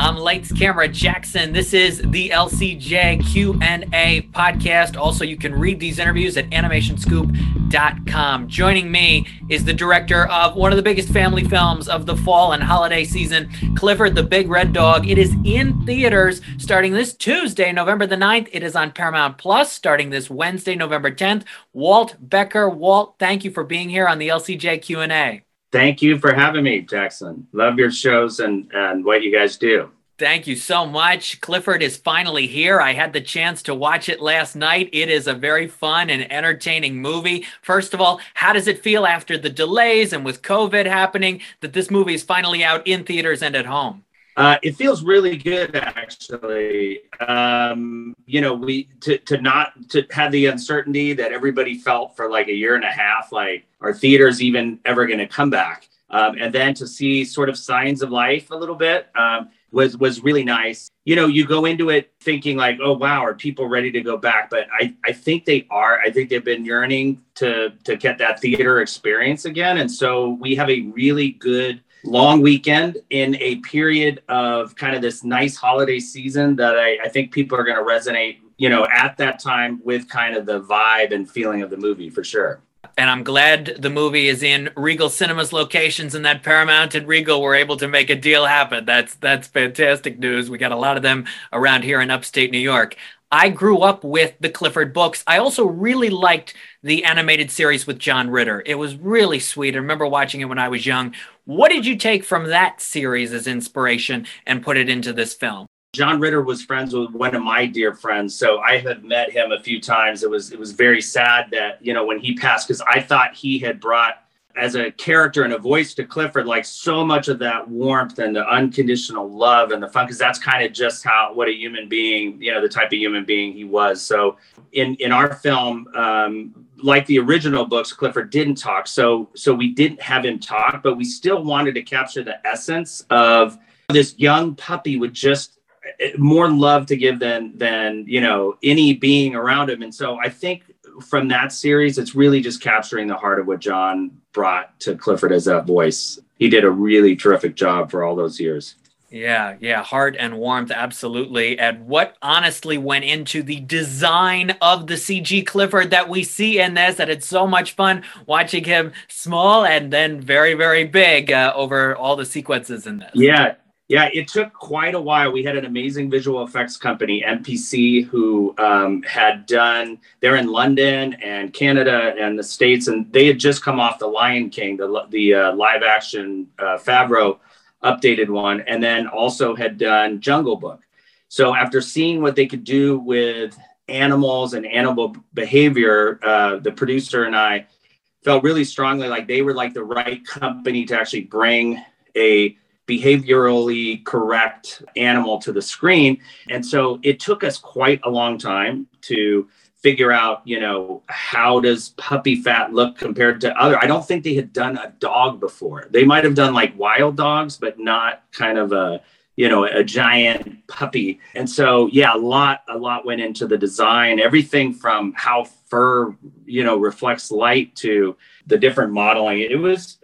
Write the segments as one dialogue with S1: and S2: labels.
S1: I'm Lights Camera Jackson. This is the LCJ Q&A podcast. Also, you can read these interviews at animationscoop.com. Joining me is the director of one of the biggest family films of the fall and holiday season, Clifford the Big Red Dog. It is in theaters starting this Tuesday, November the 9th. It is on Paramount Plus starting this Wednesday, November 10th. Walt Becker, Walt, thank you for being here on the LCJ Q&A.
S2: Thank you for having me, Jackson. Love your shows and, and what you guys do.
S1: Thank you so much. Clifford is finally here. I had the chance to watch it last night. It is a very fun and entertaining movie. First of all, how does it feel after the delays and with COVID happening that this movie is finally out in theaters and at home?
S2: Uh, it feels really good, actually. Um, you know, we to to not to have the uncertainty that everybody felt for like a year and a half, like are theaters even ever going to come back? Um, and then to see sort of signs of life a little bit um, was was really nice. You know, you go into it thinking like, oh wow, are people ready to go back? But I I think they are. I think they've been yearning to to get that theater experience again, and so we have a really good long weekend in a period of kind of this nice holiday season that I, I think people are going to resonate, you know, at that time with kind of the vibe and feeling of the movie for sure.
S1: And I'm glad the movie is in Regal Cinemas locations and that Paramount and Regal were able to make a deal happen. That's that's fantastic news. We got a lot of them around here in upstate New York. I grew up with the Clifford books. I also really liked the animated series with John Ritter. It was really sweet. I remember watching it when I was young. What did you take from that series as inspiration and put it into this film?
S2: John Ritter was friends with one of my dear friends, so I had met him a few times. It was it was very sad that you know when he passed because I thought he had brought as a character and a voice to Clifford, like so much of that warmth and the unconditional love and the fun, because that's kind of just how what a human being, you know, the type of human being he was. So in in our film, um, like the original books, Clifford didn't talk, so so we didn't have him talk, but we still wanted to capture the essence of this young puppy with just eh, more love to give than than you know any being around him and so i think from that series, it's really just capturing the heart of what John brought to Clifford as that voice. He did a really terrific job for all those years.
S1: Yeah, yeah, heart and warmth, absolutely. And what honestly went into the design of the CG Clifford that we see in this? That it's so much fun watching him small and then very, very big uh, over all the sequences in this.
S2: Yeah, yeah, it took quite a while. We had an amazing visual effects company, MPC, who um, had done, they're in London and Canada and the States, and they had just come off The Lion King, the, the uh, live action uh, Favreau updated one, and then also had done Jungle Book. So after seeing what they could do with animals and animal behavior, uh, the producer and I felt really strongly like they were like the right company to actually bring a behaviorally correct animal to the screen. And so it took us quite a long time to figure out, you know, how does puppy fat look compared to other. I don't think they had done a dog before. They might have done like wild dogs, but not kind of a you know a giant puppy and so yeah a lot a lot went into the design everything from how fur you know reflects light to the different modeling it was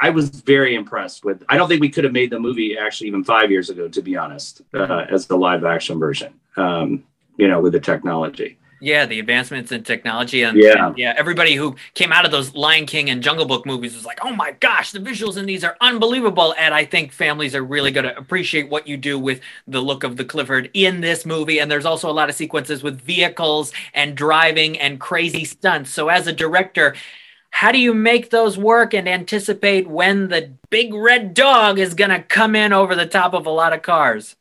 S2: I was very impressed with. I don't think we could have made the movie actually even five years ago, to be honest, uh, as the live action version. Um, you know, with the technology.
S1: Yeah, the advancements in technology and
S2: yeah,
S1: and, yeah. Everybody who came out of those Lion King and Jungle Book movies was like, "Oh my gosh, the visuals in these are unbelievable!" And I think families are really going to appreciate what you do with the look of the Clifford in this movie. And there's also a lot of sequences with vehicles and driving and crazy stunts. So as a director, how do you make those work and anticipate when the big red dog is going to come in over the top of a lot of cars?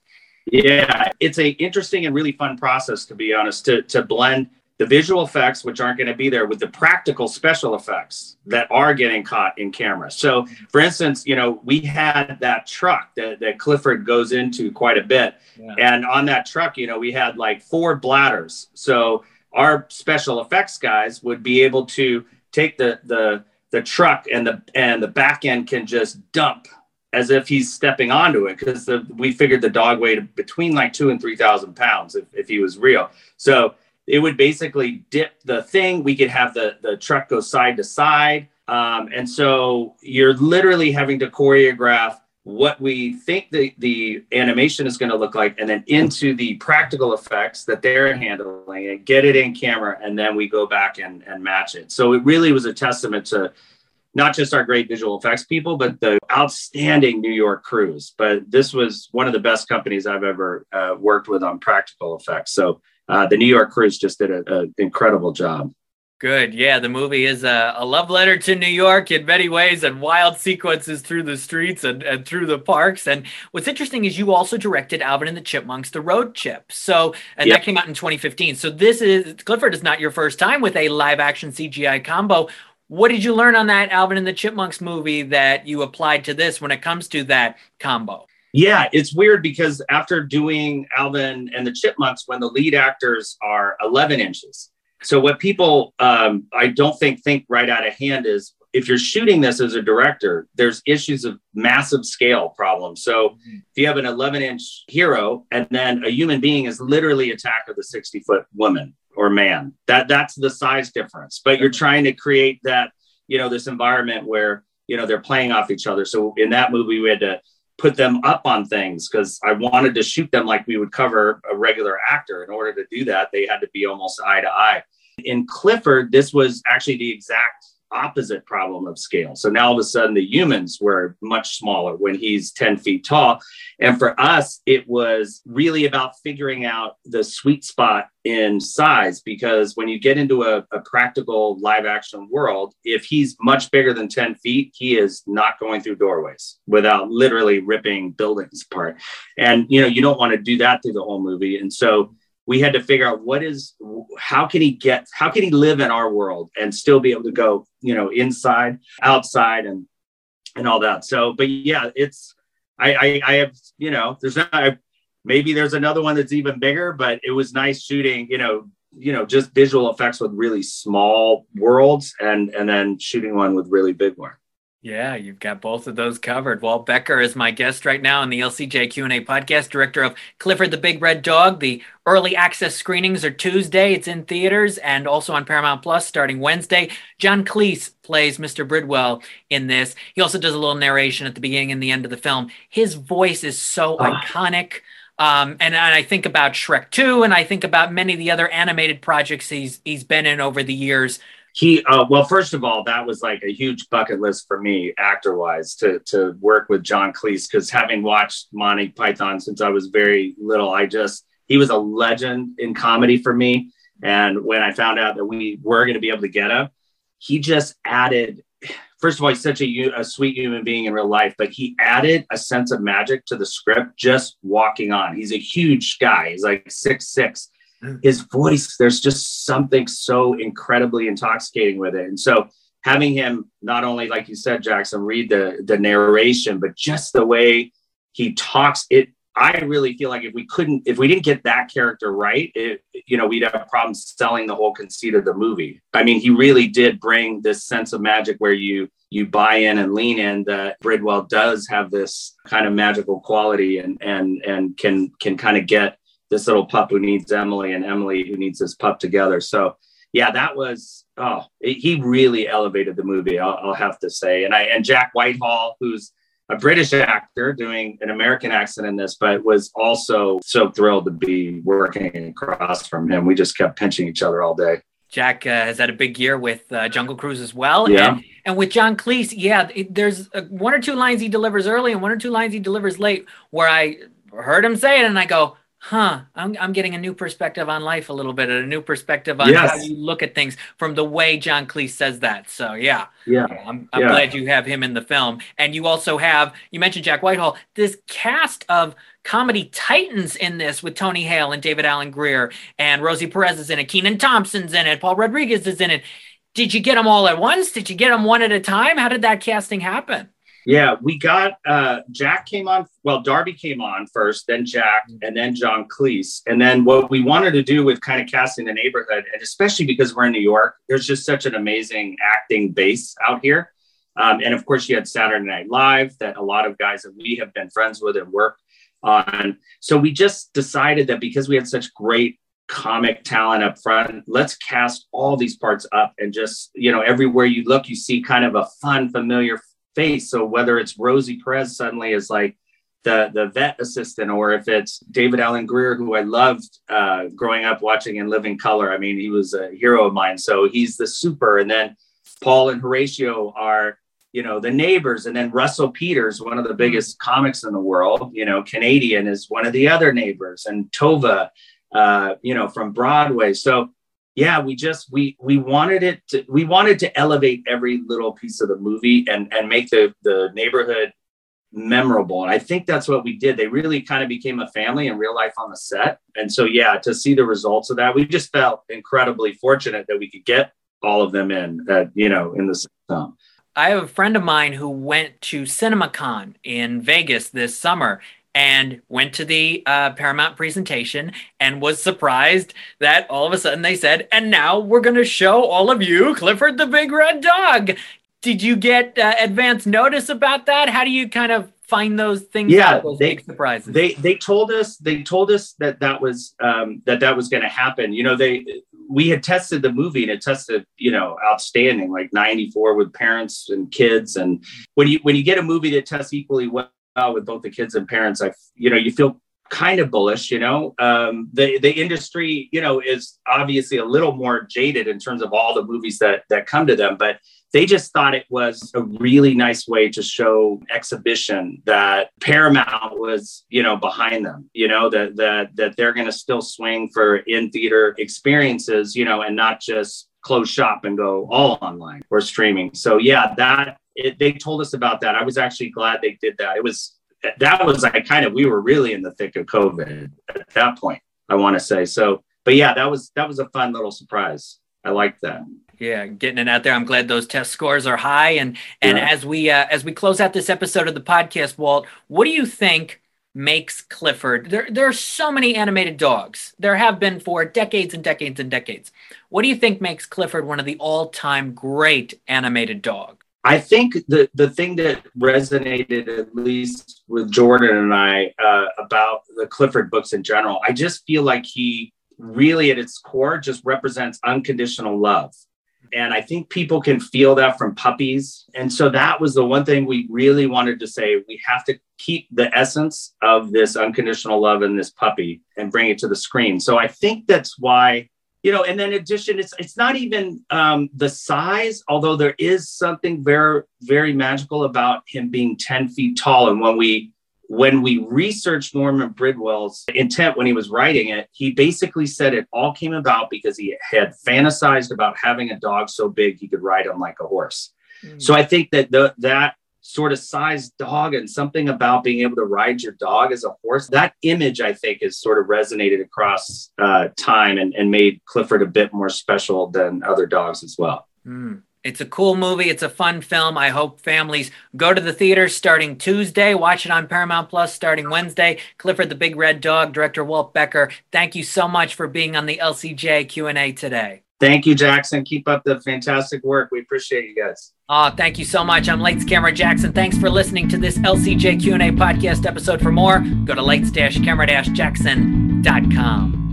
S2: Yeah, it's a interesting and really fun process to be honest to to blend the visual effects which aren't going to be there with the practical special effects that are getting caught in camera. So, for instance, you know, we had that truck that, that Clifford goes into quite a bit. Yeah. And on that truck, you know, we had like four bladders. So, our special effects guys would be able to take the the the truck and the and the back end can just dump as if he's stepping onto it because we figured the dog weighed between like two and three thousand pounds if, if he was real. So it would basically dip the thing. We could have the the truck go side to side. Um, and so you're literally having to choreograph what we think the, the animation is going to look like and then into the practical effects that they're handling and get it in camera and then we go back and, and match it. So it really was a testament to not just our great visual effects people but the outstanding new york crews. But this was one of the best companies i've ever uh, worked with on practical effects. So uh, the new york crews just did an incredible job
S1: Good. Yeah, the movie is a, a, love letter to New York in many ways and wild sequences through the streets and, and through the parks. And what's interesting is you also directed Alvin and the Chipmunks, The Road Chip. So, and yep. that came out in 2015. So, this is Clifford is not your first time with a live action CGI combo. What did you learn on that Alvin and the Chipmunks movie that you applied to this when it comes to that combo?
S2: Yeah, it's weird because after doing Alvin and the Chipmunks, when the lead actors are 11 inches, so what people um, I don't think think right out of hand is if you're shooting this as a director, there's issues of massive scale problems. So mm-hmm. if you have an 11 inch hero and then a human being is literally attack of the 60 foot woman or man, that that's the size difference. But you're trying to create that, you know, this environment where, you know, they're playing off each other. So in that movie, we had to put them up on things because I wanted to shoot them like we would cover a regular actor. In order to do that, they had to be almost eye to eye. In Clifford, this was actually the exact opposite problem of scale. So now all of a sudden the humans were much smaller when he's 10 feet tall. And for us, it was really about figuring out the sweet spot in size because when you get into a, a, practical live action world, if he's much bigger than 10 feet, he is not going through doorways without literally ripping buildings apart. And you know, you don't want to do that through the whole movie. And so we had to figure out what is how can he get how can he live in our world and still be able to go you know inside outside and and all that. So but yeah it's i i, I have you know there's not I, maybe there's another one that's even bigger but it was nice shooting you know you know just visual effects with really small worlds and and then shooting one with really big one
S1: yeah, you've got both of those covered. Walt Becker is my guest right now on the LCJ Q&A podcast, director of Clifford the Big Red Dog. The early access screenings are Tuesday. It's in theaters and also on Paramount Plus starting Wednesday. John Cleese plays Mr. Bridwell in this. He also does a little narration at the beginning and the end of the film. His voice is so oh. iconic. Um, and, and I think about Shrek 2 and I think about many of the other animated projects he's he's been in over the years
S2: he uh, well first of all that was like a huge bucket list for me actor wise to to work with john cleese because having watched monty python since i was very little i just he was a legend in comedy for me. And when i found out that we were going to be able to get him he just added first of all he's such a, a sweet human being in real life but he added a sense of magic to the script just walking on. He's a huge guy. He's like six six his voice, there's just something so incredibly intoxicating with it. And so having him not only, like you said, Jackson, read the the narration, but just the way he talks, it I really feel like if we couldn't, if we didn't get that character right, it, you know, we'd have problems selling the whole conceit of the movie. I mean, he really did bring this sense of magic where you you buy in and lean in that Bridwell does have this kind of magical quality and and and can can kind of get this little pup who needs Emily and Emily who needs this pup together. So yeah, that was oh, it, he really elevated the movie. I'll, I'll, have to say, and I and Jack Whitehall, who's a British actor doing an American accent in this, but was also so thrilled to be working across from him. We just kept pinching each other all day.
S1: Jack uh, has had a big year with uh, Jungle Cruise as well.
S2: Yeah.
S1: And, and with John Cleese, yeah, it, there's uh, one or two lines he delivers early and one or two lines he delivers late where I heard him say it and I go, huh, I'm, I'm getting a new perspective on life a little bit, a new perspective on yes. how you look at things from the way John Cleese says that. So yeah,
S2: yeah,
S1: I'm, I'm
S2: yeah.
S1: glad you have him in the film, and you also have you mentioned Jack Whitehall. This cast of comedy titans in this with Tony Hale and David Alan Grier and Rosie Perez is in it, Kenan Thompson's in it, Paul Rodriguez is in it. Did you get them all at once? Did you get them one at a time? How did that casting happen?
S2: Yeah, we got uh, Jack came on. Well, Darby came on first, then Jack, mm-hmm. and then John Cleese. And then what we wanted to do with kind of casting the neighborhood, and especially because we're in New York, there's just such an amazing acting base out here. Um, and of course, you had Saturday Night Live that a lot of guys that we have been friends with and worked on. So we just decided that because we had such great comic talent up front, let's cast all these parts up and just, you know, everywhere you look, you see kind of a fun, familiar face. So whether it's Rosie Perez suddenly is like the the vet assistant, or if it's David Alan Grier, who I loved uh, growing up watching in Living Color. I mean, he was a hero of mine. So he's the super, and then Paul and Horatio are you know the neighbors and then russell peters one of the biggest comics in the world you know canadian is one of the other neighbors and Tovah uh, you know from broadway so yeah we just we we wanted it to we wanted to elevate every little piece of the movie and and make the the neighborhood memorable. And i think that's what we did. They really kind of became a family in real life on the set. And so yeah to see the results of that we just felt incredibly fortunate that we could get all of them in at you know in the film
S1: I have a friend of mine who went to CinemaCon in Vegas this summer and went to the uh, Paramount presentation and was surprised that all of a sudden they said, and now we're going to show all of you Clifford the Big Red Dog. Did you get uh, advance notice about that? How do you kind of find those things
S2: yeah,
S1: out, those
S2: they,
S1: big surprises?
S2: They they told us they told us that that was um, that that was going to happen. You know, they we had tested the movie and it tested you know outstanding like 94 with parents and kids and when you when you get a movie that tests equally well with both the kids and parents i you know you feel kind of bullish you know um, the the industry you know is obviously a little more jaded in terms of all the movies that that come to them but they just thought it was a really nice way to show exhibition that Paramount was, you know, behind them, you know, that that that they're going to still swing for in theater experiences, you know, and not just close shop and go all online or streaming. So yeah, that it, they told us about that. I was actually glad they did that. It was that was like kind of we were really in the thick of COVID at that point. I want to say so, but yeah, that was that was a fun little surprise. I liked that.
S1: Yeah, getting it out there. I'm glad those test scores are high. And and yeah. as we uh, as we close out this episode of the podcast, Walt, what do you think makes Clifford? There there are so many animated dogs. There have been for decades and decades and decades. What do you think makes Clifford one of the all time great animated dogs?
S2: I think the the thing that resonated at least with Jordan and I uh, about the Clifford books in general, I just feel like he really at its core just represents unconditional love and I think people can feel that from puppies. And so that was the one thing we really wanted to say. We have to keep the essence of this unconditional love in this puppy and bring it to the screen. So I think that's why, you know, and then in addition, it's it's not even um, the size, although there is something very, very magical about him being 10 feet tall. And when we when we researched Norman Bridwell's intent when he was writing it, he basically said it all came about because he had fantasized about having a dog so big he could ride him like a horse. Mm. So I think that the, that sort of size dog and something about being able to ride your dog as a horse, that image I think has sort of resonated across uh, time and, and made Clifford a bit more special than other dogs as well.
S1: Mm. It's a cool movie. It's a fun film. I hope families go to the theater starting Tuesday. Watch it on Paramount Plus starting Wednesday. Clifford the Big Red Dog, director Walt Becker. Thank you so much for being on the LCJ Q&A today.
S2: Thank you, Jackson. Keep up the fantastic work. We appreciate you guys.
S1: Oh, thank you so much. I'm Lights Camera Jackson. Thanks for listening to this LCJ Q&A podcast episode. For more, go to lights-camera-jackson.com.